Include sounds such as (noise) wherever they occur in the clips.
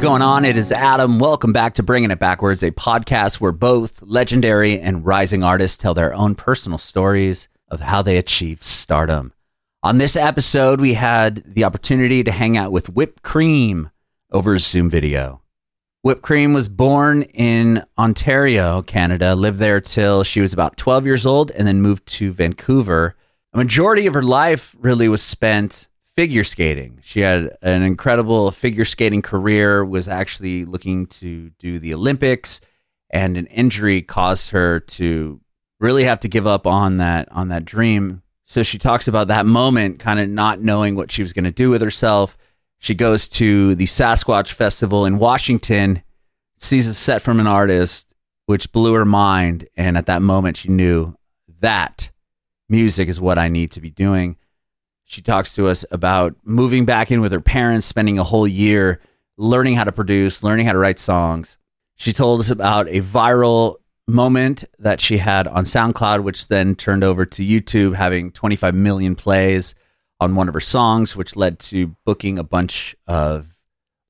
Going on? It is Adam. Welcome back to Bringing It Backwards, a podcast where both legendary and rising artists tell their own personal stories of how they achieved stardom. On this episode, we had the opportunity to hang out with Whipped Cream over Zoom video. Whipped Cream was born in Ontario, Canada, lived there till she was about 12 years old, and then moved to Vancouver. A majority of her life really was spent figure skating. She had an incredible figure skating career, was actually looking to do the Olympics, and an injury caused her to really have to give up on that on that dream. So she talks about that moment, kind of not knowing what she was going to do with herself she goes to the Sasquatch Festival in Washington, sees a set from an artist, which blew her mind. And at that moment, she knew that music is what I need to be doing. She talks to us about moving back in with her parents, spending a whole year learning how to produce, learning how to write songs. She told us about a viral moment that she had on SoundCloud, which then turned over to YouTube, having 25 million plays on one of her songs, which led to booking a bunch of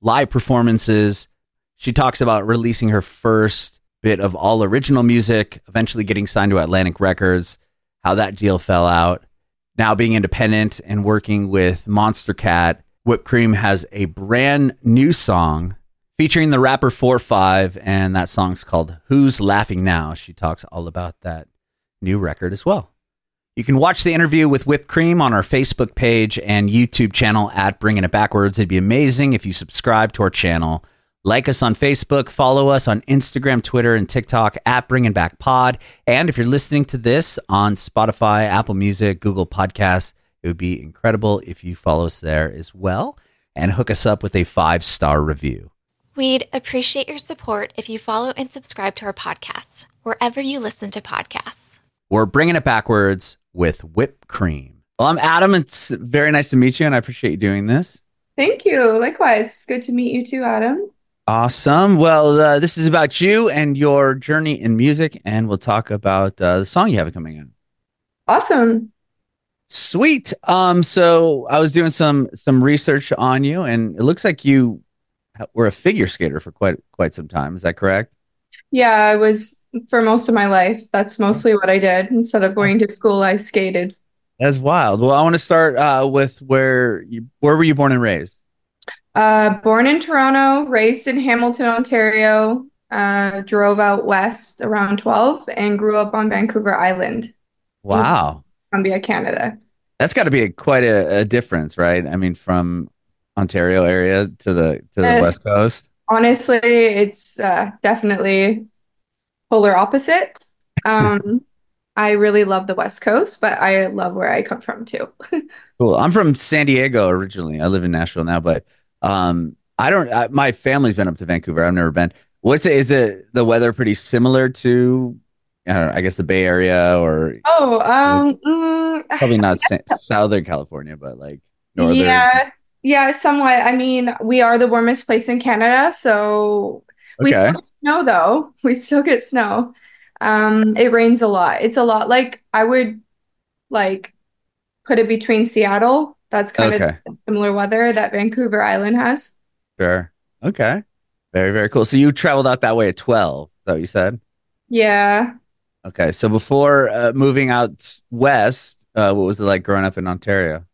live performances. She talks about releasing her first bit of all original music, eventually getting signed to Atlantic Records, how that deal fell out. Now being independent and working with Monstercat, Whipped Cream has a brand new song featuring the rapper Fourfive, and that song's called Who's Laughing Now. She talks all about that new record as well. You can watch the interview with Whipped Cream on our Facebook page and YouTube channel at Bringing It Backwards. It'd be amazing if you subscribe to our channel. Like us on Facebook, follow us on Instagram, Twitter, and TikTok at Bringing Back Pod. And if you're listening to this on Spotify, Apple Music, Google Podcasts, it would be incredible if you follow us there as well and hook us up with a five star review. We'd appreciate your support if you follow and subscribe to our podcast wherever you listen to podcasts. We're bringing it backwards with whipped cream. Well, I'm Adam. It's very nice to meet you, and I appreciate you doing this. Thank you. Likewise. It's good to meet you too, Adam. Awesome. Well, uh, this is about you and your journey in music, and we'll talk about uh, the song you have coming in. Awesome. Sweet. Um, so I was doing some some research on you, and it looks like you were a figure skater for quite quite some time. Is that correct? Yeah, I was for most of my life. That's mostly what I did. Instead of going to school, I skated. That's wild. Well, I want to start uh, with where you where were you born and raised? Uh, born in Toronto, raised in Hamilton, Ontario. Uh, drove out west around 12 and grew up on Vancouver Island. Wow. Columbia, Canada. That's got to be a, quite a, a, difference, right? I mean, from Ontario area to the to the uh, west coast. Honestly, it's uh, definitely polar opposite. (laughs) Um, I really love the West Coast, but I love where I come from too. (laughs) cool. I'm from San Diego originally. I live in Nashville now, but um, I don't. I, my family's been up to Vancouver. I've never been. What's it? Is it the weather pretty similar to? I don't know. I guess the Bay Area or oh, um, mm, probably not (sighs) Southern California, but like northern. Yeah, yeah, somewhat. I mean, we are the warmest place in Canada, so we okay. still snow though. (laughs) We still get snow. Um, it rains a lot. It's a lot like I would like put it between Seattle. That's kind okay. of similar weather that Vancouver Island has. Sure. Okay. Very, very cool. So you traveled out that way at 12, is that what you said? Yeah. Okay. So before uh, moving out west, uh, what was it like growing up in Ontario?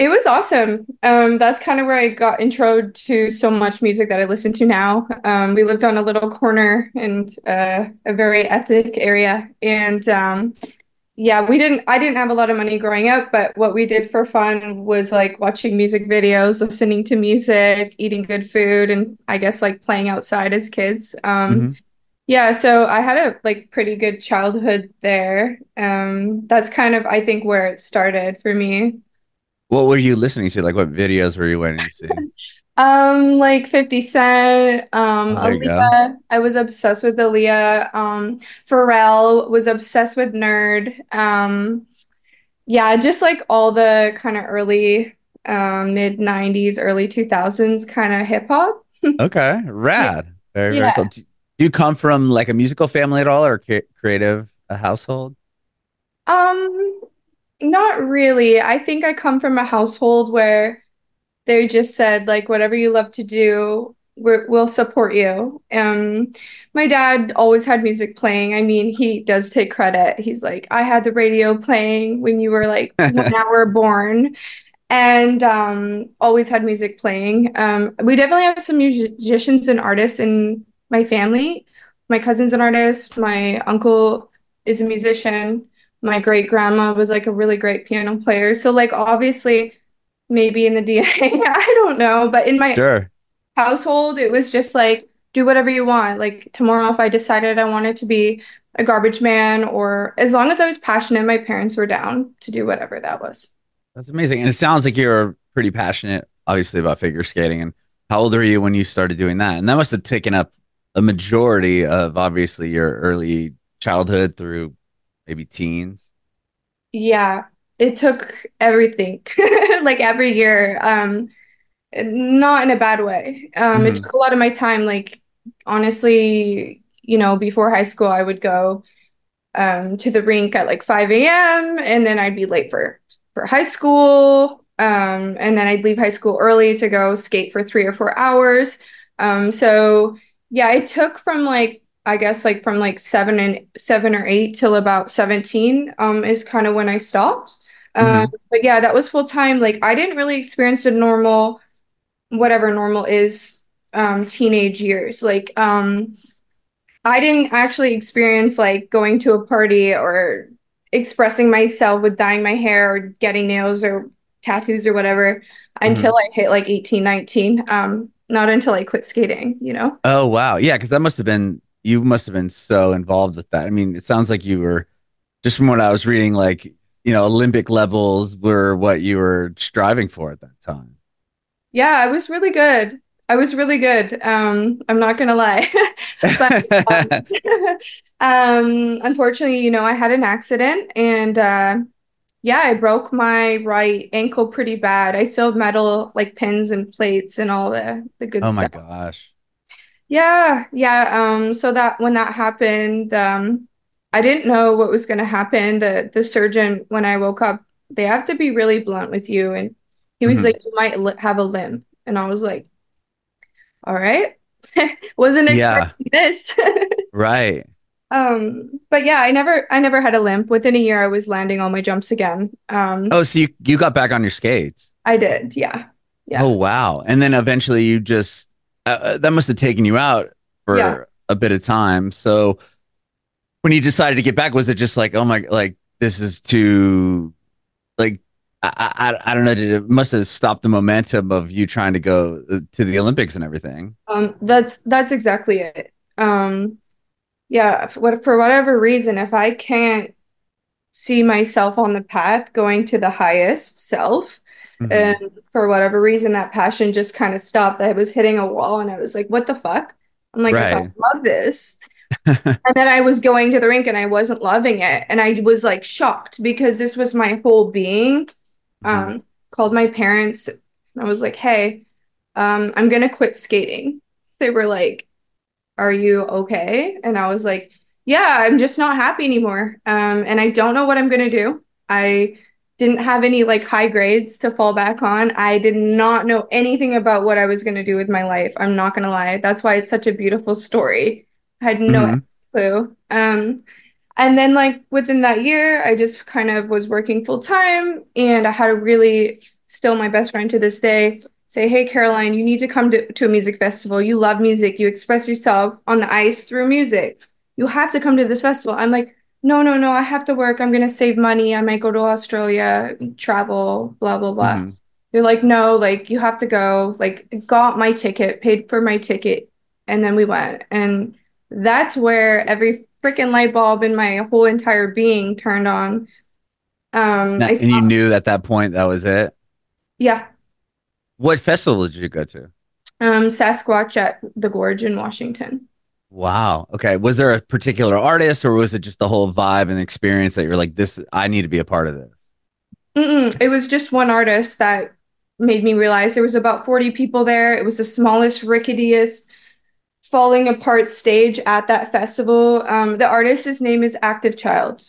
It was awesome. Um, that's kind of where I got intro to so much music that I listen to now. Um, we lived on a little corner in uh, a very ethnic area, and um, yeah, we didn't. I didn't have a lot of money growing up, but what we did for fun was like watching music videos, listening to music, eating good food, and I guess like playing outside as kids. Um, mm-hmm. Yeah, so I had a like pretty good childhood there. Um, that's kind of I think where it started for me. What were you listening to? Like, what videos were you waiting to see? (laughs) um, like Fifty Cent, um, Aaliyah. I was obsessed with Aaliyah. Um, Pharrell was obsessed with Nerd. Um, yeah, just like all the kind of early, um, mid '90s, early 2000s kind of hip hop. (laughs) okay, rad. Very very cool. Do you come from like a musical family at all, or creative a household? Um, not really. I think I come from a household where they just said like whatever you love to do, we're, we'll support you. Um, my dad always had music playing. I mean, he does take credit. He's like, I had the radio playing when you were like (laughs) one hour born, and um, always had music playing. Um, we definitely have some musicians and artists in my family. My cousin's an artist. My uncle is a musician. My great grandma was like a really great piano player. So like obviously maybe in the DNA, (laughs) I don't know, but in my Sure. household it was just like do whatever you want. Like tomorrow if I decided I wanted to be a garbage man or as long as I was passionate, my parents were down to do whatever that was. That's amazing. And it sounds like you're pretty passionate, obviously, about figure skating. And how old were you when you started doing that? And that must have taken up a majority of obviously your early childhood through maybe teens. Yeah, it took everything, (laughs) like every year. Um, not in a bad way. Um, it Mhm. took a lot of my time. Like honestly, you know, before high school, I would go um to the rink at like 5 a.m. and then I'd be late for for high school. Um, and then I'd leave high school early to go skate for three or four hours. Um, so yeah, it took from like I guess like from like seven and seven or eight till about 17 um is kind of when I stopped. Um, Mhm. but yeah, that was full time. Like I didn't really experience the normal, whatever normal is, um, teenage years. Like um I didn't actually experience like going to a party or expressing myself with dyeing my hair or getting nails or tattoos or whatever until I hit like 18, 19. Um, not until I quit skating, you know? Oh, wow. Yeah. Cause that must have been, you must have been so involved with that. I mean, it sounds like you were, just from what I was reading, like, you know, Olympic levels were what you were striving for at that time. Yeah, I was really good. I was really good. Um, I'm not gonna lie. (laughs) But um, (laughs) um, unfortunately, you know, I had an accident and uh yeah, I broke my right ankle pretty bad. I still have metal like pins and plates and all the the good stuff. oh my gosh. Yeah, yeah. Um, so that when that happened, um, I didn't know what was gonna happen. The the surgeon, when I woke up, they have to be really blunt with you, and he was Mhm. like, "You might li have a limp," and I was like, "All right." (laughs) Wasn't Yeah. expecting this. (laughs) Right. Um, but yeah, I never I never had a limp. Within a year, I was landing all my jumps again. Um, Oh, so you, you got back on your skates. I did, yeah. Yeah. Oh, wow. And then eventually you just, uh, uh, that must have taken you out for Yeah. a bit of time. So when you decided to get back, was it just like, oh my, like, this is too, like, I, I, I don't know, did it must have stopped the momentum of you trying to go uh, to the Olympics and everything. Um, that's that's exactly it. Um, yeah, for what for whatever reason, if I can't see myself on the path going to the highest self, Mhm. and for whatever reason, that passion just kind of stopped. I was hitting a wall, and I was like, "What the fuck?" I'm like, "I love this." (laughs) And then I was going to the rink, and I wasn't loving it, and I was like shocked because this was my whole being. Um, called my parents. And I was like, "Hey, um, I'm gonna quit skating." They were like, "Are you okay?" And I was like, "Yeah, I'm just not happy anymore. Um, and I don't know what I'm gonna do. I didn't have any like high grades to fall back on. I did not know anything about what I was gonna do with my life. I'm not gonna lie. That's why it's such a beautiful story. I had no Mhm. clue. Um, and then like within that year, I just kind of was working full time and I had a really still my best friend to this day say, Hey Caroline, you need to come to, to a music festival. You love music, you express yourself on the ice through music. You have to come to this festival. I'm like, no, no, no, I have to work. I'm gonna save money. I might go to Australia, travel, blah, blah, blah. Mhm. They're like, no, like you have to go. Like got my ticket, paid for my ticket, and then we went. And that's where every freaking light bulb in my whole entire being turned on. Um, I and you knew at that point that was it. yeah, What festival did you go to? um, Sasquatch at the Gorge in Washington. Wow. Okay. Was there a particular artist or was it just the whole vibe and experience that you're like, this, I need to be a part of this? Mm-mm. It was just one artist that made me realize there was about 40 people there. It was the smallest, ricketiest, falling apart stage at that festival. Um, the artist's name is Active Child.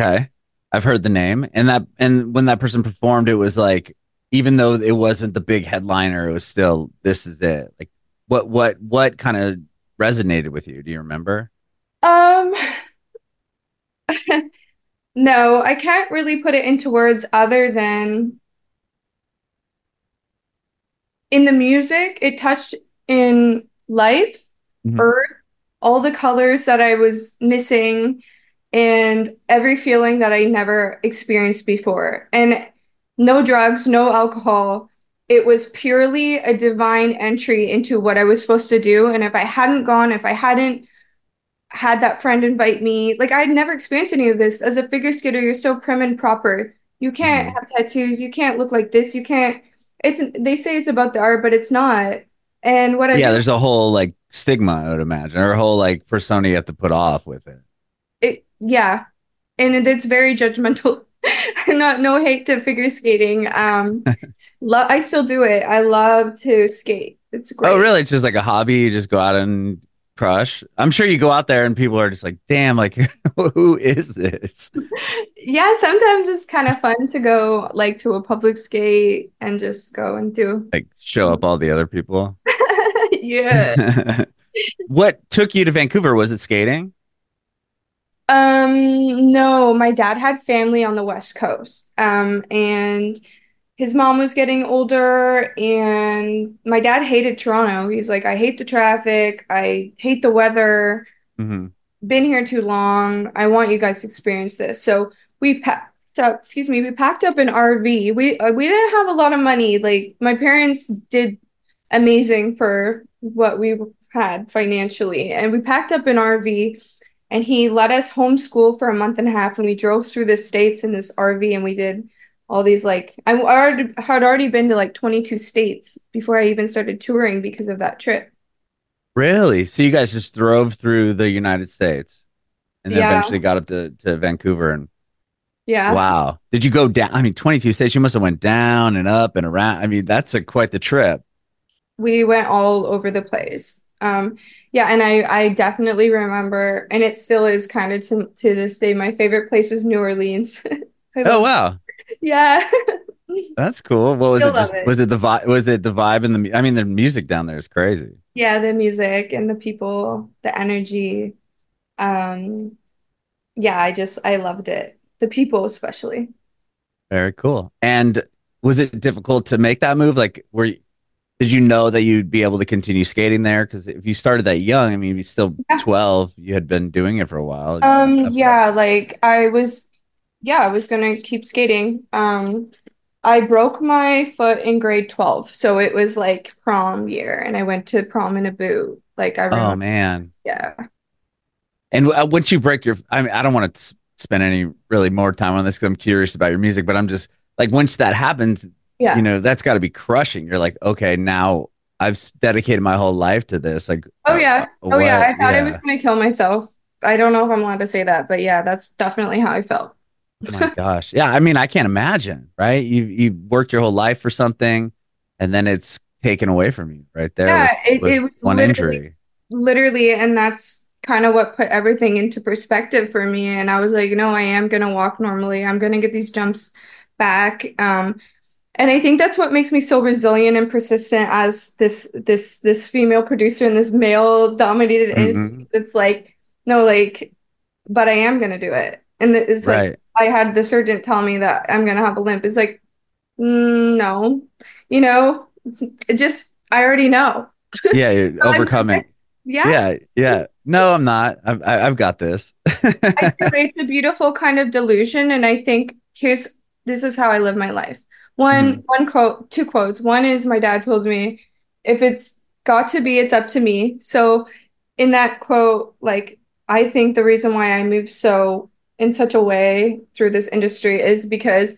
Okay. I've heard the name and that, and when that person performed, it was like even though it wasn't the big headliner, it was still this is it. Like what what what kind of resonated with you? Do you remember? Um, (laughs) no, I can't really put it into words other than in the music, it touched in life, Mhm. earth, all the colors that I was missing, and every feeling that I never experienced before. And no drugs, no alcohol. It was purely a divine entry into what I was supposed to do. And if I hadn't gone, if I hadn't had that friend invite me, like I'd never experienced any of this. As a figure skater, you're so prim and proper. You can't Mhm. have tattoos. You can't look like this. You can't. It's they say it's about the art, but it's not. And what I Yeah, there's a whole like stigma, I would imagine, or a whole like persona you have to put off with it. it yeah and it, it's very judgmental (laughs) not no hate to figure skating um (laughs) lo- i still do it i love to skate it's great Oh, really? It's just like a hobby. You just go out and crush. I'm sure you go out there and people are just like, damn, like (laughs) who is this? yeah sometimes it's kind of fun to go like to a public skate and just go and do Like show up all the other people. (laughs) yeah (laughs) what took you to Vancouver? Was it skating? Um, no, my dad had family on the West Coast. Um, and his mom was getting older, and my dad hated Toronto. He's like, I hate the traffic, I hate the weather, hmm been here too long. I want you guys to experience this. So we packed up, excuse me, we packed up an RV. We uh, we didn't have a lot of money. Like my parents did amazing for what we had financially, and we packed up an RV and he let us homeschool for a month and a half and we drove through the states in this RV and we did all these like I already had already been to like 22 states before I even started touring because of that trip. Really? So you guys just drove through the United States and then Yeah. eventually got up to, to Vancouver and Yeah. wow. Did you go down? I mean, 22 states, you must have went down and up and around. I mean, that's a quite the trip. we went all over the place. Um, yeah, and I I definitely remember, and it still is kind of to to this day. My favorite place was New Orleans. (laughs) Oh, wow. Yeah, (laughs) That's cool. What was it? Just it. was it the vibe? Was it the vibe and the? I mean, the music down there is crazy. yeah. The music and the people, the energy. Um, yeah, I just I loved it. The people especially. Very cool. And was it difficult to make that move? Like, were you, did you know that you'd be able to continue skating there? Because if you started that young, I mean, you're still Yeah. 12, you had been doing it for a while. Um, yeah, like I was, yeah, I was gonna keep skating. Um, I broke my foot in grade 12, so it was like prom year, and I went to prom in a boot. Like I Oh man. yeah. And uh, once you break your, I mean, I don't want to spend any really more time on this because I'm curious about your music, but I'm just like, once that happens, Yeah. you know, that's got to be crushing. You're like, okay, now I've dedicated my whole life to this. Like, Oh uh, yeah. Oh yeah. I thought I was gonna kill myself. I don't know if I'm allowed to say that, but yeah, that's definitely how I felt. Oh my gosh. Yeah. I mean, I can't imagine, right? You you worked your whole life for something and then it's taken away from you right there Yeah, with, it- with it was one literally- injury. Literally, and that's kind of what put everything into perspective for me. And I was like, no, I am gonna walk normally. I'm gonna get these jumps back. Um, and I think that's what makes me so resilient and persistent as this this this female producer in this male dominated industry. Mhm. It's like, no, like, but I am gonna do it. And it's like Right. I had the surgeon tell me that I'm gonna have a limp. It's like, mm, no, you know, it just I already know. Yeah. You're (laughs) overcoming. Yeah. Yeah. Yeah. No, I'm not. I've, I- I've got this. (laughs) I it's a (laughs) beautiful kind of delusion, and I think here's this is how I live my life. One one quote, two quotes. One is my dad told me, if it's got to be, it's up to me. So in that quote, like I think the reason why I moved so in such a way through this industry is because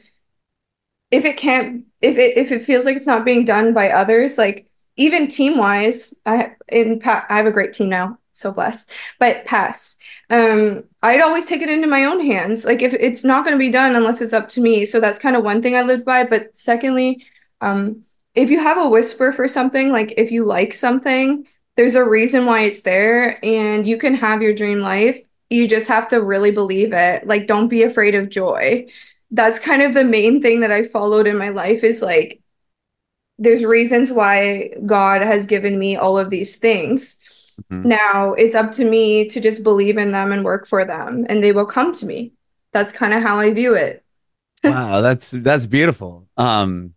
if it can't if it if it feels like it's not being done by others, like even team wise, I in pa- I have a great team now, so blessed. But past, um, I'd always take it into my own hands. Like if it's not going to be done unless it's up to me. So that's kind of one thing I lived by. But secondly, um, if you have a whisper for something, like if you like something, there's a reason why it's there, and you can have your dream life. You just have to really believe it. Like don't be afraid of joy. That's kind of the main thing that I followed in my life is like there's reasons why God has given me all of these things. Mhm. Now it's up to me to just believe in them and work for them, and they will come to me. That's kind of how I view it. (laughs) wow, that's that's beautiful. Um,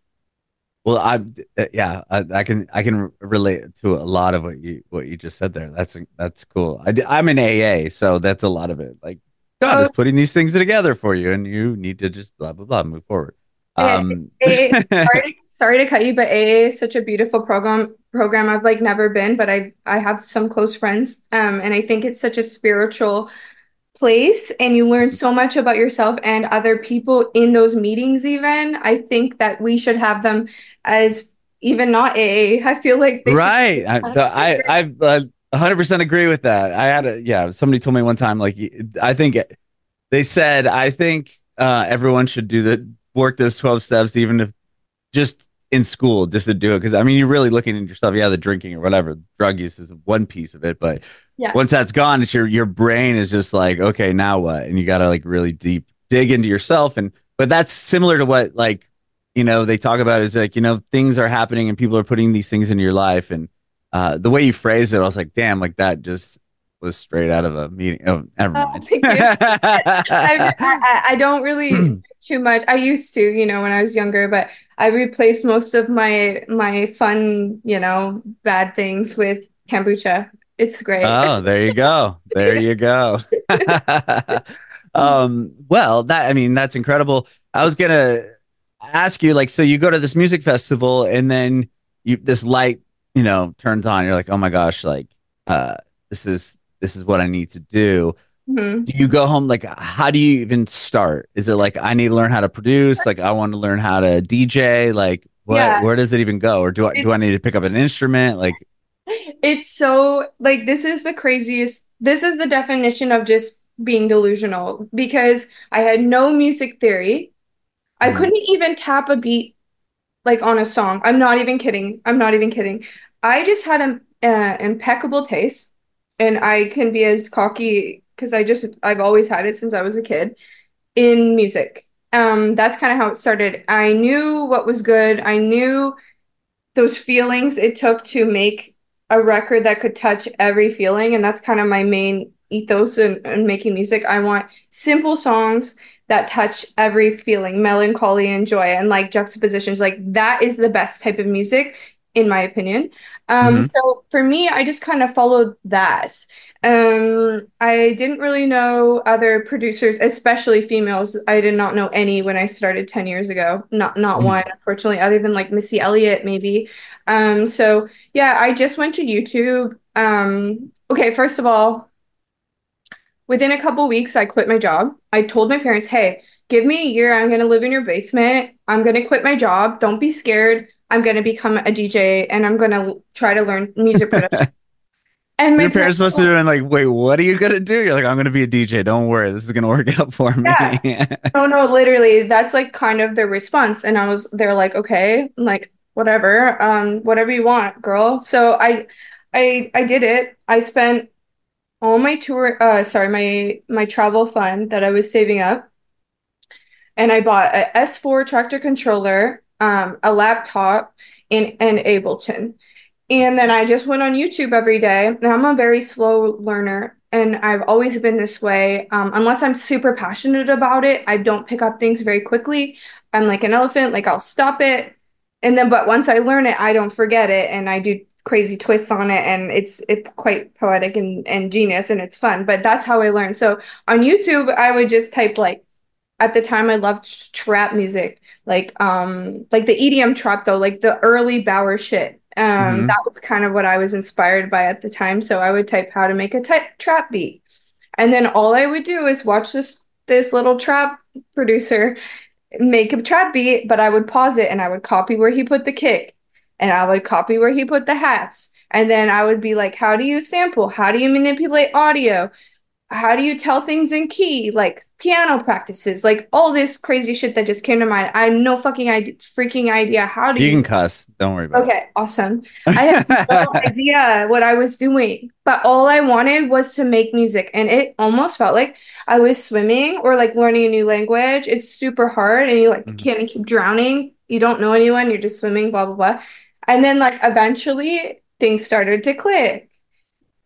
well, I uh, yeah, I, I can I can relate to a lot of what you what you just said there. That's that's cool. I, am in AA, so that's a lot of it. Like God is Oh. putting these things together for you, and you need to just blah blah blah move forward. Um, AA sorry, to, (laughs) sorry to cut you, but AA is such a beautiful program. Program I've like never been, but I I have some close friends, um, and I think it's such a spiritual place, and you learn so much about yourself and other people in those meetings. Even I think that we should have them as even not AA. I feel like right. I the, I (laughs) I uh, 100% agree with that. I had a yeah. Somebody told me one time like I think they said I think uh, everyone should do the work those 12 steps even if just in school just to do it because I mean you're really looking at yourself. Yeah, the drinking or whatever, drug use is one piece of it, but Yeah. once that's gone, it's your your brain is just like okay now what, and you got to like really deep dig into yourself and but that's similar to what like you know they talk about is like you know things are happening and people are putting these things in your life and uh, the way you phrased it, I was like, damn, like that just was straight out of a meeting. Oh, never Oh, mind. (laughs) you. (laughs) I, I, I don't really (clears throat) too much. I used to, you know, when I was younger, but I replaced most of my my fun, you know, bad things with kombucha. It's great. oh, there you go. There (laughs) you go. um, well, that I mean, that's incredible. I was gonna ask you, like, so you go to this music festival and then you this light, you know, turns on. You're like, oh my gosh, like, uh, this is this is what I need to do. Mhm. do you go home like how do you even start is it like i need to learn how to produce like i want to learn how to dj like what Yeah. where does it even go or do i do i need to pick up an instrument like It's so like this is the craziest. This is the definition of just being delusional because I had no music theory. I Mhm. couldn't even tap a beat like on a song. I'm not even kidding. I'm not even kidding. I just had an uh, impeccable taste, and I can be as cocky because I just I've always had it since I was a kid in music. Um, that's kind of how it started. I knew what was good. I knew those feelings it took to make a record that could touch every feeling, and that's kind of my main ethos in, in making music. I want simple songs that touch every feeling, melancholy and joy, and like juxtapositions. Like that is the best type of music, in my opinion. Um, Mhm. so for me, I just kind of followed that. Um, I didn't really know other producers, especially females. I did not know any when I started 10 years ago. Not not Mhm. one, unfortunately, other than like Missy Elliott, maybe. Um, so yeah, I just went to YouTube. Um, okay, first of all, within a couple weeks, I quit my job. I told my parents, hey, give me a year. I'm going to live in your basement. I'm going to quit my job. Don't be scared. I'm going to become a DJ and I'm going to try to learn music production. (laughs) And my your parents must have been like wait what are you gonna do you're like i'm gonna be a dj don't worry this is gonna work out for me (laughs) No, no, literally, that's like kind of their response. And I was, they're like, okay, I'm like, whatever, um, whatever you want, girl. So I, I, I did it. I spent all my tour, uh, sorry, my my travel fund that I was saving up, and I bought a S4 Traktor controller, um, a laptop, and an Ableton. And then I just went on YouTube every day. And I'm a very slow learner, and I've always been this way. Um, unless I'm super passionate about it, I don't pick up things very quickly. I'm like an elephant, like I'll stop it. And then, but once I learn it, I don't forget it, and I do crazy twists on it, and it's it's quite poetic and, and genius, and it's fun. But that's how I learn. So on YouTube, I would just type like, at the time, I loved trap music, like um like the EDM trap though, like the early Baauer shit. Um, Mhm. that was kind of what I was inspired by at the time. So I would type how to make a trap beat, and then all I would do is watch this this little trap producer make a trap beat, but I would pause it and I would copy where he put the kick, and I would copy where he put the hats, and then I would be like, how do you sample? How do you manipulate audio? How do you tell things in key? Like piano practices, like all this crazy shit that just came to mind. I had no fucking idea, freaking idea how to you you can cuss don't worry about Okay, awesome. I have no (laughs) idea what I was doing, but all I wanted was to make music, and it almost felt like I was swimming or like learning a new language. It's super hard, and you like Mhm. can't keep drowning. you don't know anyone, you're just swimming, blah, blah, blah. And then, like, eventually things started to click.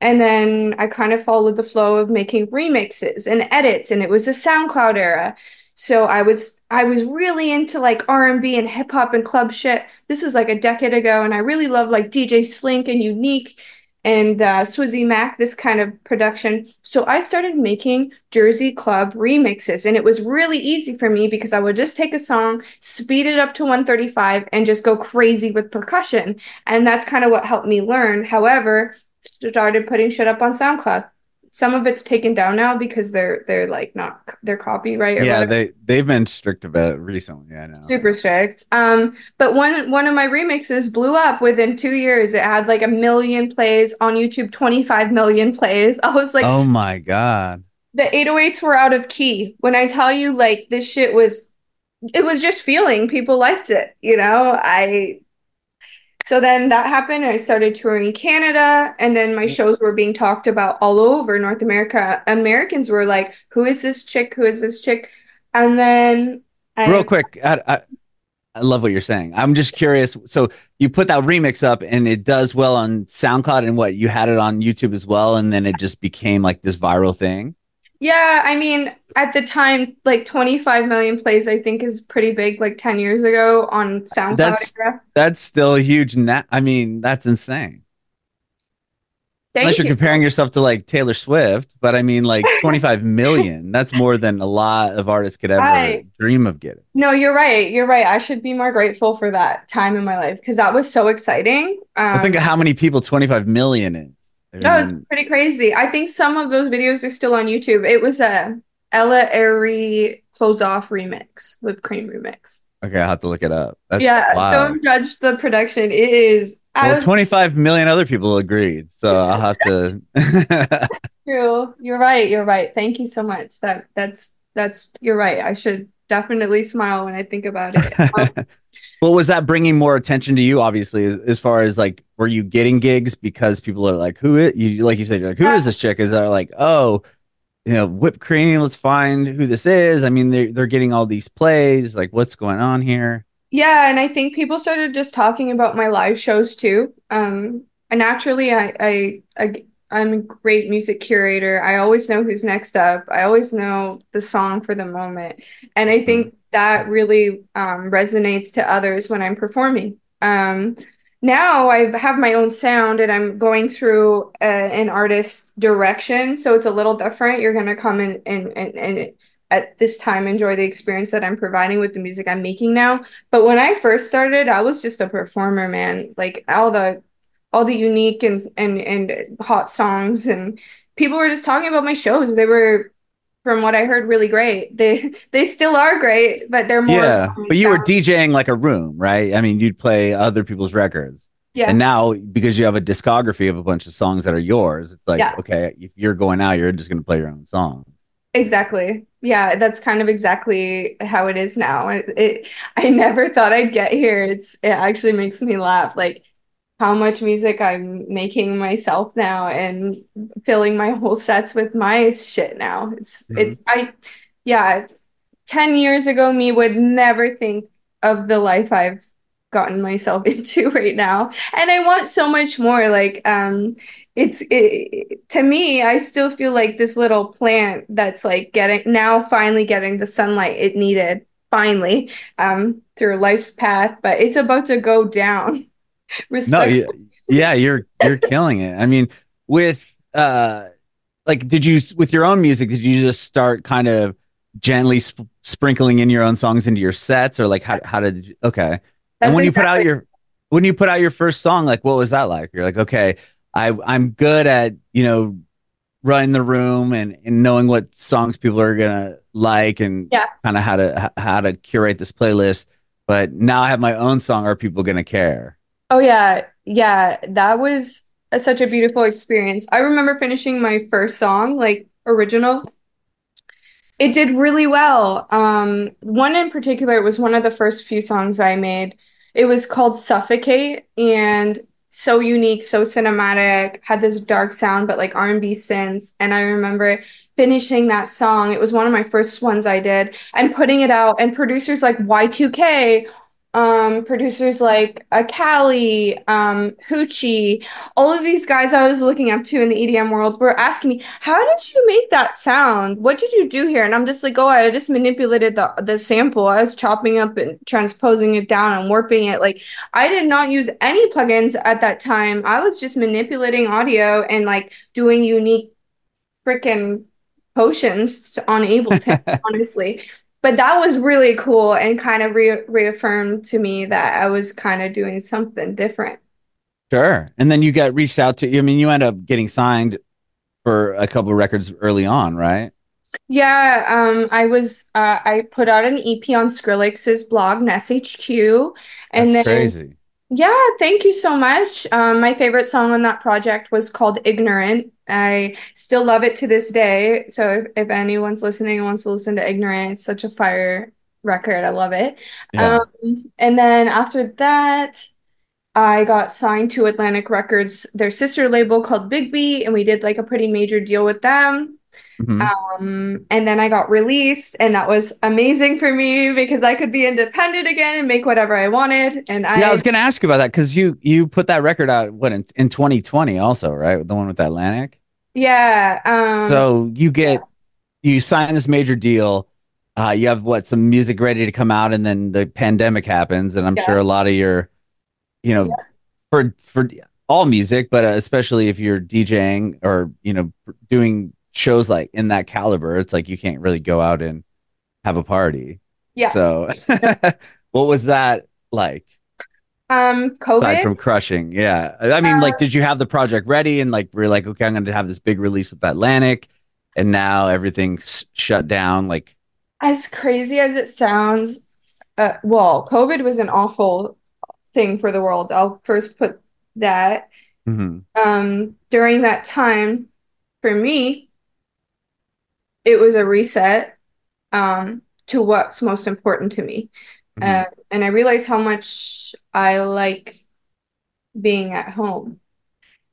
And then I kind of followed the flow of making remixes and edits, and it was the SoundCloud era. So I was I was really into like R&B and hip hop and club shit. This is like a decade ago, and I really love like DJ Sliink and UNIIQU3 and uh, Swizzy Mac, this kind of production. So I started making Jersey Club remixes, and it was really easy for me because I would just take a song, speed it up to 135, and just go crazy with percussion. And that's kind of what helped me learn. However, started putting shit up on SoundCloud. Some of it's taken down now because they're they're like not they're copyright. yeah, whatever. they they've been strict about it recently. I know, super strict. Um, but one one of my remixes blew up within two years. It had like a million plays on YouTube, twenty five million plays. (laughs) I was like, oh my god. The 808s were out of key. When I tell you, like this shit was, it was just feeling. People liked it. You know, I so then that happened. I started touring Canada, and then my mm. shows were being talked about all over North America. Americans were like, "Who is this chick? Who is this chick?" And then, I- real quick, I, I, I love what you're saying. I'm just curious. So you put that remix up, and it does well on SoundCloud, and what you had it on YouTube as well, and then it just became like this viral thing. Yeah, I mean, at the time, like 25 million plays, I think is pretty big. Like 10 years ago on SoundCloud. That's era. that's still a huge. Na- I mean, that's insane. Thank Unless you're you. comparing yourself to like Taylor Swift, but I mean, like (laughs) 25 million. That's more than a lot of artists could ever I, dream of getting. No, you're right. You're right. I should be more grateful for that time in my life because that was so exciting. Um, well, think of how many people 25 million is. That was pretty crazy. I think some of those videos are still on YouTube. It was a Ella Eyre close off remix, whipped cream remix. Okay, I have to look it up. That's yeah, don't judge the production. It is. Well, was, 25 million other people agreed, so I'll have to. (laughs) True, you're right. You're right. Thank you so much. That that's that's you're right. I should definitely smile when I think about it. (laughs) Um, well, was that bringing more attention to you? Obviously, as, as, far as like, were you getting gigs because people are like, who is it? you? Like you said, you're like, who yeah. is this chick? Is that like, oh, you know, whipped cream? Let's find who this is. I mean, they're they're getting all these plays. Like, what's going on here? Yeah, and I think people started just talking about my live shows too. Um, and naturally, I I, I I'm a great music curator. I always know who's next up. I always know the song for the moment. And I think mm-hmm. that really um, resonates to others when I'm performing. Um, now I have my own sound and I'm going through a, an artist's direction. So it's a little different. You're going to come in and, and, and at this time enjoy the experience that I'm providing with the music I'm making now. But when I first started, I was just a performer, man. Like all the all the unique and and and hot songs and people were just talking about my shows. They were from what i heard really great. They they still are great but they're more yeah but you were djing like a room right? I mean you'd play other people's records. Yeah. And now because you have a discography of a bunch of songs that are yours it's like yeah. okay if you're going out you're just going to play your own song. Exactly. Yeah that's kind of exactly how it is now. It, it i never thought i'd get here. It's it actually makes me laugh. Like how much music I'm making myself now and filling my whole sets with my shit now. It's mm-hmm. it's I yeah, 10 years ago me would never think of the life I've gotten myself (laughs) into right now. And I want so much more like um it's it, to me I still feel like this little plant that's like getting now finally getting the sunlight it needed finally um through life's path, but it's about to go down (laughs) no, yeah, (laughs) you're you're killing it. I mean, with uh, like, did you with your own music? Did you just start kind of gently sp- sprinkling in your own songs into your sets, or like how how did you? Okay, That's and when exactly. you put out your when you put out your first song, like what was that like? You're like, okay, I I'm good at you know running the room and, and knowing what songs people are gonna like and yeah. kind of how to how to curate this playlist. But now I have my own song. Are people gonna care? Oh yeah, yeah, that was a, such a beautiful experience. I remember finishing my first song, like original. It did really well. Um, one in particular was one of the first few songs I made. It was called Suffocate and so unique, so cinematic, had this dark sound but like R&B synths and I remember finishing that song. It was one of my first ones I did and putting it out and producers like Y2K um, producers like Ekali, um, Hucci, all of these guys I was looking up to in the EDM world were asking me, "How did you make that sound? What did you do here?" And I'm just like, "Oh, I just manipulated the the sample. I was chopping up and transposing it down and warping it. Like I did not use any plugins at that time. I was just manipulating audio and like doing unique freaking potions on Ableton, (laughs) honestly." But that was really cool and kind of re- reaffirmed to me that I was kind of doing something different. Sure. And then you got reached out to, I mean, you end up getting signed for a couple of records early on, right? Yeah, um, I was uh, I put out an EP on Skrillex's blog, Nest HQ, and That's then crazy. Yeah, thank you so much. Um, my favorite song on that project was called Ignorant. I still love it to this day. So if, if anyone's listening and wants to listen to Ignorant, it's such a fire record. I love it. Yeah. Um, and then after that, I got signed to Atlantic Records, their sister label called Big Beat, and we did like a pretty major deal with them. Mhm. Um, and then I got released, and that was amazing for me because I could be independent again and make whatever I wanted. And I, yeah, I was going to ask you about that because you you put that record out what in, in 2020 also, right? The one with Atlantic. yeah, um, so you get you sign this major deal. Uh, you have what some music ready to come out, and then the pandemic happens, and I'm Yeah. sure a lot of your, you know, for for all music, but uh, especially if you're DJing or you know doing shows like in that caliber, it's like you can't really go out and have a party. yeah. So, (laughs) what was that like? Um, aside COVID. from crushing yeah i mean like did you have the project ready and like we're like okay i'm gonna have this big release with atlantic and now everything's shut down like As crazy as it sounds, uh, well, COVID was an awful thing for the world. I'll first put that. mhm. Um, during that time, for me, it was a reset, um, to what's most important to me. Mhm. Uh, and I realized how much I like being at home.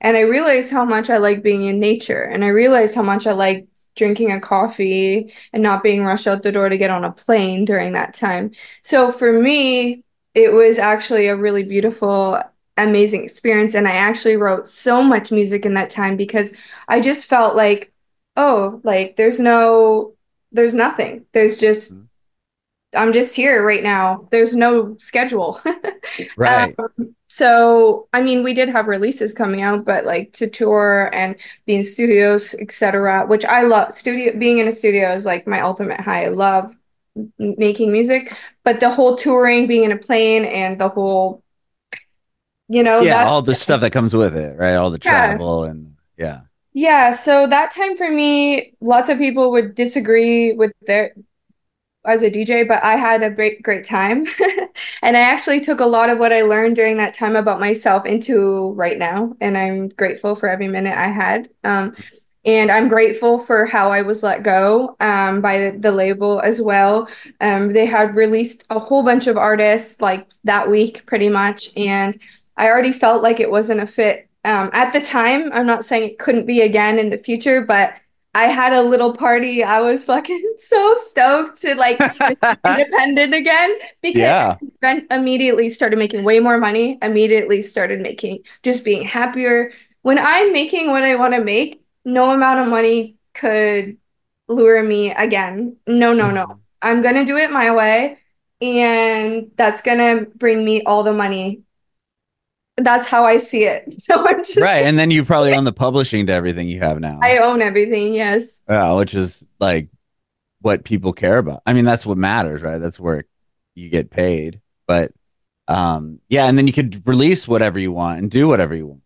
And I realized how much I like being in nature. And I realized how much I like drinking a coffee and not being rushed out the door to get on a plane during that time. So for me, it was actually a really beautiful, amazing experience. And I actually wrote so much music in that time because I just felt like, oh, like there's no, there's nothing. There's just, Mhm. I'm just here right now. There's no schedule. (laughs) right Um, so, I mean, we did have releases coming out, but like to tour and be in studios, etc., which I love. Studio being in a studio is like my ultimate high. I love making music, but the whole touring, being in a plane, and the whole, you know, yeah all the stuff that comes with it right all the Yeah. travel and yeah Yeah, so that time for me, lots of people would disagree with their as a DJ, but I had a great great time. (laughs) And I actually took a lot of what I learned during that time about myself into right now, and I'm grateful for every minute I had. Um, and I'm grateful for how I was let go um, by the, label as well. Um, they had released a whole bunch of artists like that week, pretty much, and I already felt like it wasn't a fit um, at the time. I'm not saying it couldn't be again in the future, but I had a little party. I was (laughs) fucking so stoked to like (laughs) just independent again because yeah immediately started making way more money, immediately started making just being happier. When I'm making what I want to make, no amount of money could lure me again. No, no, no. I'm gonna do it my way, and that's gonna bring me all the money. That's how I see it. (laughs) So I'm just right and then you probably own the publishing to everything you have now I own everything, yes. yeah, which is like what people care about i mean that's what matters right that's where you get paid but um yeah and then you could release whatever you want and do whatever you want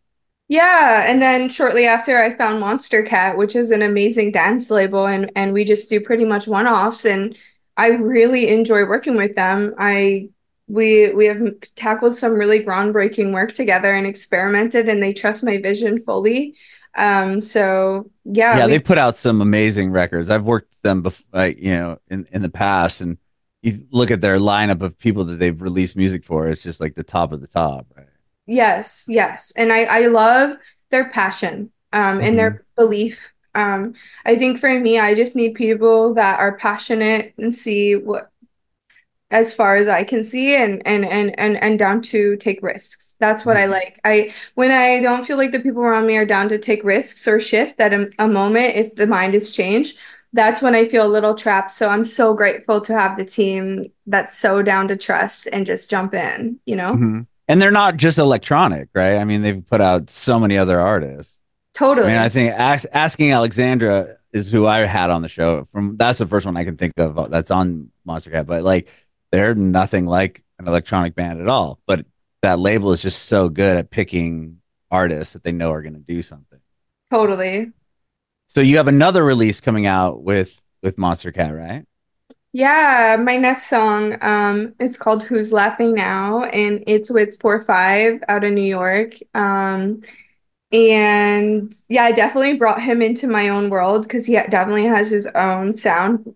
Yeah, and then shortly after I found Monstercat, which is an amazing dance label and and we just do pretty much one-offs and I really enjoy working with them. I we we have tackled some really groundbreaking work together and experimented and they trust my vision fully. Um so yeah, yeah we- they put out some amazing records i've worked with them before like you know in, in the past and you look at their lineup of people that they've released music for it's just like the top of the top right Yes, yes. And I, I love their passion um, and their belief. Um, I think for me, I just need people that are passionate and see what as far as I can see and and and and, and down to take risks. That's what I Mm-hmm. like. I when I don't feel like the people around me are down to take risks or shift at a, a moment if the mind is changed, that's when I feel a little trapped. So I'm so grateful to have the team that's so down to trust and just jump in, you know? Mhm. And they're not just electronic, right? I mean, they've put out so many other artists. I Totally. mean, I think ask, Asking Alexandria is who I had on the show. From that's the first one I can think of that's on Monstercat, but like they're nothing like an electronic band at all. But that label is just so good at picking artists that they know are going to do something. totally. So you have another release coming out with with Monstercat, right? Yeah, my next song, um, it's called Who's Laughing Now, and it's with Fourfive out of New York. Um, and yeah, I definitely brought him into my own world because he definitely has his own sound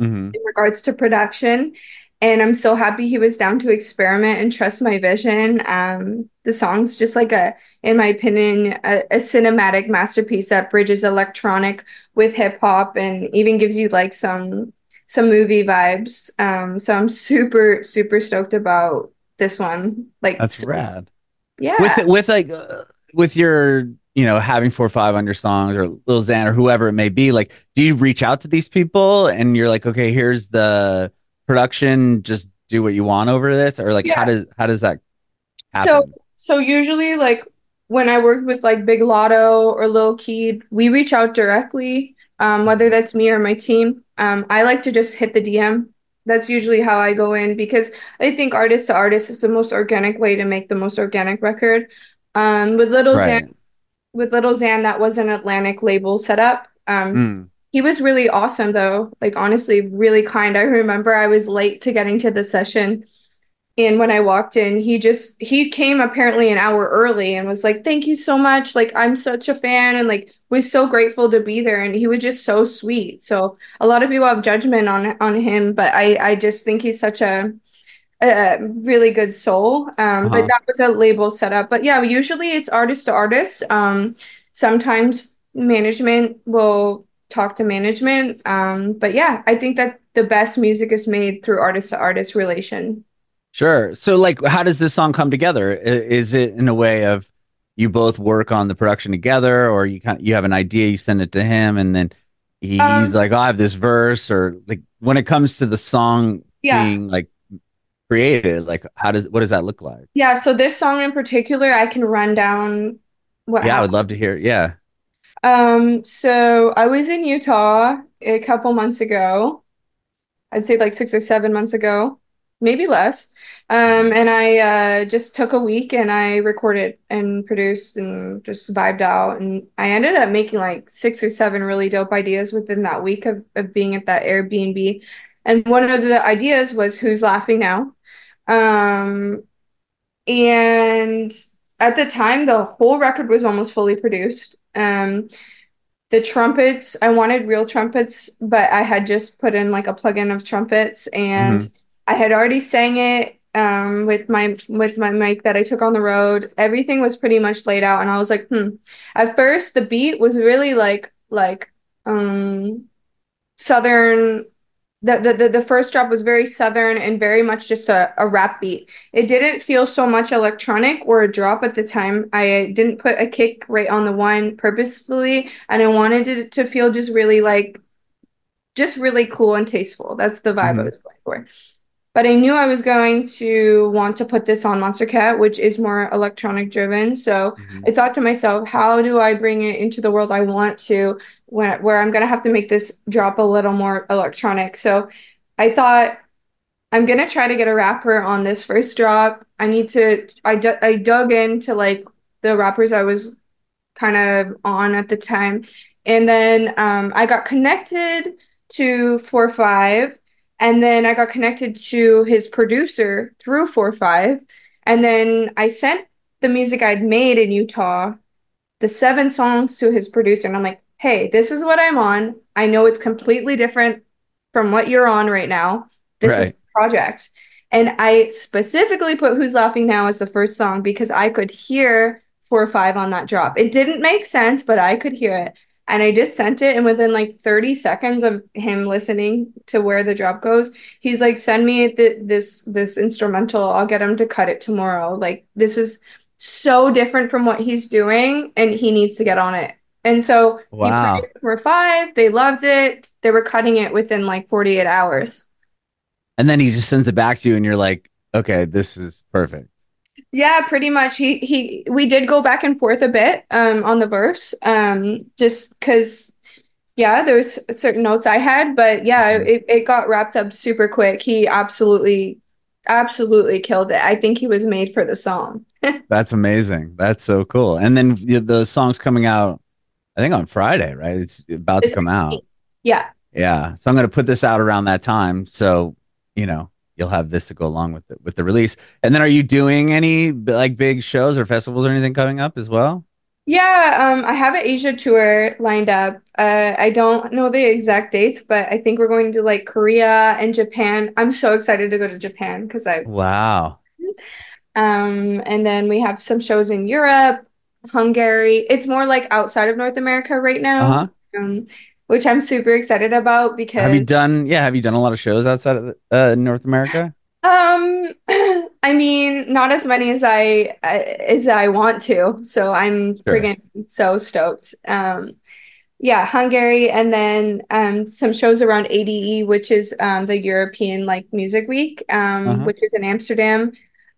Mm-hmm. in regards to production. And I'm so happy he was down to experiment and trust my vision. Um, the song's just like a, in my opinion, a, a cinematic masterpiece that bridges electronic with hip hop and even gives you like some some movie vibes. Um, so I'm super super stoked about this one. Like That's rad. Yeah. with with like uh, with your you know having four or five on your songs or Lil Xan or whoever it may be like do you reach out to these people and you're like okay here's the production just do what you want over this or like how does how does that happen So so usually like when I worked with like Big Latto or Low Key, we reach out directly, um, whether that's me or my team. Um, I like to just hit the DM. That's usually how I go in because I think artist to artist is the most organic way to make the most organic record. Um, with Little right Xan, with Lil Xan, that was an Atlantic label setup. Um, Mm. He was really awesome though. Like honestly, really kind. I remember I was late to getting to the session. And when I walked in, he just he came apparently an hour early and was like, "Thank you so much. Like I'm such a fan and like was so grateful to be there." And he was just so sweet. So a lot of people have judgment on on him, but I I just think he's such a a really good soul. Um, Uh-huh. but that was a label setup. But yeah, usually it's artist to artist. Um, sometimes management will talk to management. Um, but yeah, I think that the best music is made through artist to artist relation. sure so like how does this song come together is it in a way of you both work on the production together or you kind you have an idea you send it to him and then he, Um, he's like oh, I have this verse or like when it comes to the song Yeah. being like created like how does what does that look like Yeah, so this song in particular, I can run down what yeah i would love to hear yeah Um, so I was in Utah a couple months ago. I'd say like six or seven months ago, maybe less. Um, and I uh, just took a week and I recorded and produced and just vibed out. And I ended up making like six or seven really dope ideas within that week of, of being at that Airbnb. And one of the ideas was Who's Laughing Now? Um, and at the time, the whole record was almost fully produced. Um, the trumpets, I wanted real trumpets, but I had just put in like a plugin of trumpets and I had already sang it um with my with my mic that I took on the road. Everything was pretty much laid out and I was like, hmm. At first the beat was really like like um southern the, the the the first drop was very southern and very much just a, a rap beat. It didn't feel so much electronic or a drop at the time. I didn't put a kick right on the one purposefully, and I wanted it to feel just really like just really cool and tasteful. That's the vibe I Mhm. was going for. But I knew I was going to want to put this on Monstercat, which is more electronic driven. So Mhm. I thought to myself, how do I bring it into the world I want to, where, where I'm gonna have to make this drop a little more electronic. So I thought I'm gonna try to get a rapper on this first drop. I need to. I I dug into like the rappers I was kind of on at the time, and then um, I got connected to Fourfive, and then I got connected to his producer through Fourfive, and then I sent the music I'd made in Utah, the seven songs to his producer, and I'm like, hey, this is what I'm on. I know it's completely different from what you're on right now. This is Right. the project. And I specifically put Who's Laughing Now as the first song because I could hear four or five on that drop. It didn't make sense, but I could hear it. And I just sent it, and within like 30 seconds of him listening to where the drop goes, he's like, "Send me th- this this instrumental. I'll get him to cut it tomorrow." Like this is so different from what he's doing, and he needs to get on it. And so Wow. he Fourfive. They loved it. They were cutting it within like 48 hours. And then he just sends it back to you, and you're like, okay, this is perfect. Yeah, pretty much. He he we did go back and forth a bit um on the verse um just cuz yeah, there was certain notes I had, but yeah, Mhm. it, it got wrapped up super quick. He absolutely absolutely killed it. I think he was made for the song. (laughs) That's amazing. That's so cool. And then the, the song's coming out, I think on Friday, right? It's about to come out. Yeah. Yeah. So I'm going to put this out around that time. So, you know, you'll have this to go along with the, with the release. And then are you doing any like big shows or festivals or anything coming up as well? Yeah, um, I have an Asia tour lined up. Uh, I don't know the exact dates, but I think we're going to like Korea and Japan. I'm so excited to go to Japan because I Wow. um, and then we have some shows in Europe, Hungary. It's more like outside of North America right now, Uh-huh. um, which I'm super excited about because Have you done, yeah, have you done a lot of shows outside of uh, North America? Um, (clears throat) I mean, not as many as I uh, as I want to. So I'm Sure. friggin' so stoked. Um, yeah, Hungary, and then um some shows around ADE, which is um the European like music week, um, Uh-huh. which is in Amsterdam.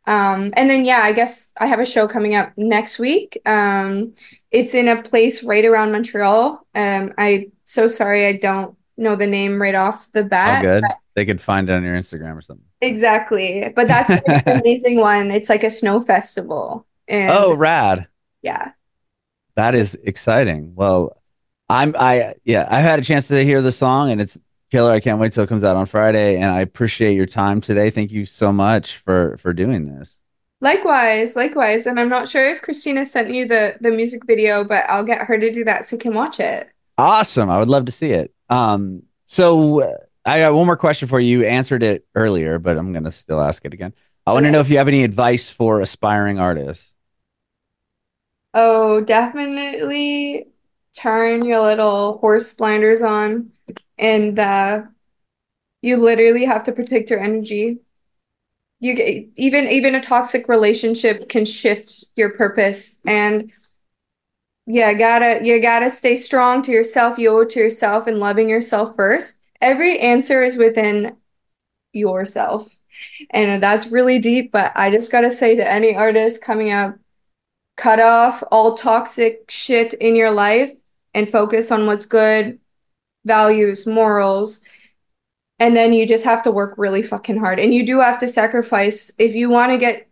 Um, and then yeah, I guess I have a show coming up next week. Um, it's in a place right around Montreal. Um, I so sorry I don't know the name right off the All bat. good. They could find it on your Instagram or something. Exactly. But that's (laughs) an amazing one. It's like a snow festival. And Oh, rad. yeah. That is exciting. Well, I'm I yeah, I've had a chance to hear the song and it's killer. I can't wait till it comes out on Friday and I appreciate your time today. Thank you so much for for doing this. Likewise, likewise. And I'm not sure if Christina sent you the the music video, but I'll get her to do that so you can watch it. Awesome. I would love to see it. Um so uh, I got one more question for you. You answered it earlier, but I'm going to still ask it again. I want to know if you have any advice for aspiring artists. Oh, definitely turn your little horse blinders on and uh you literally have to protect your energy. You get, even even a toxic relationship can shift your purpose and yeah, gotta you gotta stay strong to yourself. You owe it to yourself and loving yourself first. Every answer is within yourself. And that's really deep, but I just gotta say to any artist coming up, cut off all toxic shit in your life and focus on what's good, values, morals. And then you just have to work really fucking hard. And you do have to sacrifice if you want to get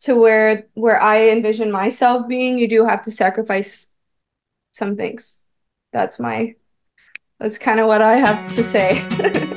to where where I envision myself being, you do have to sacrifice some things. That's my that's kind of what I have to say. (laughs)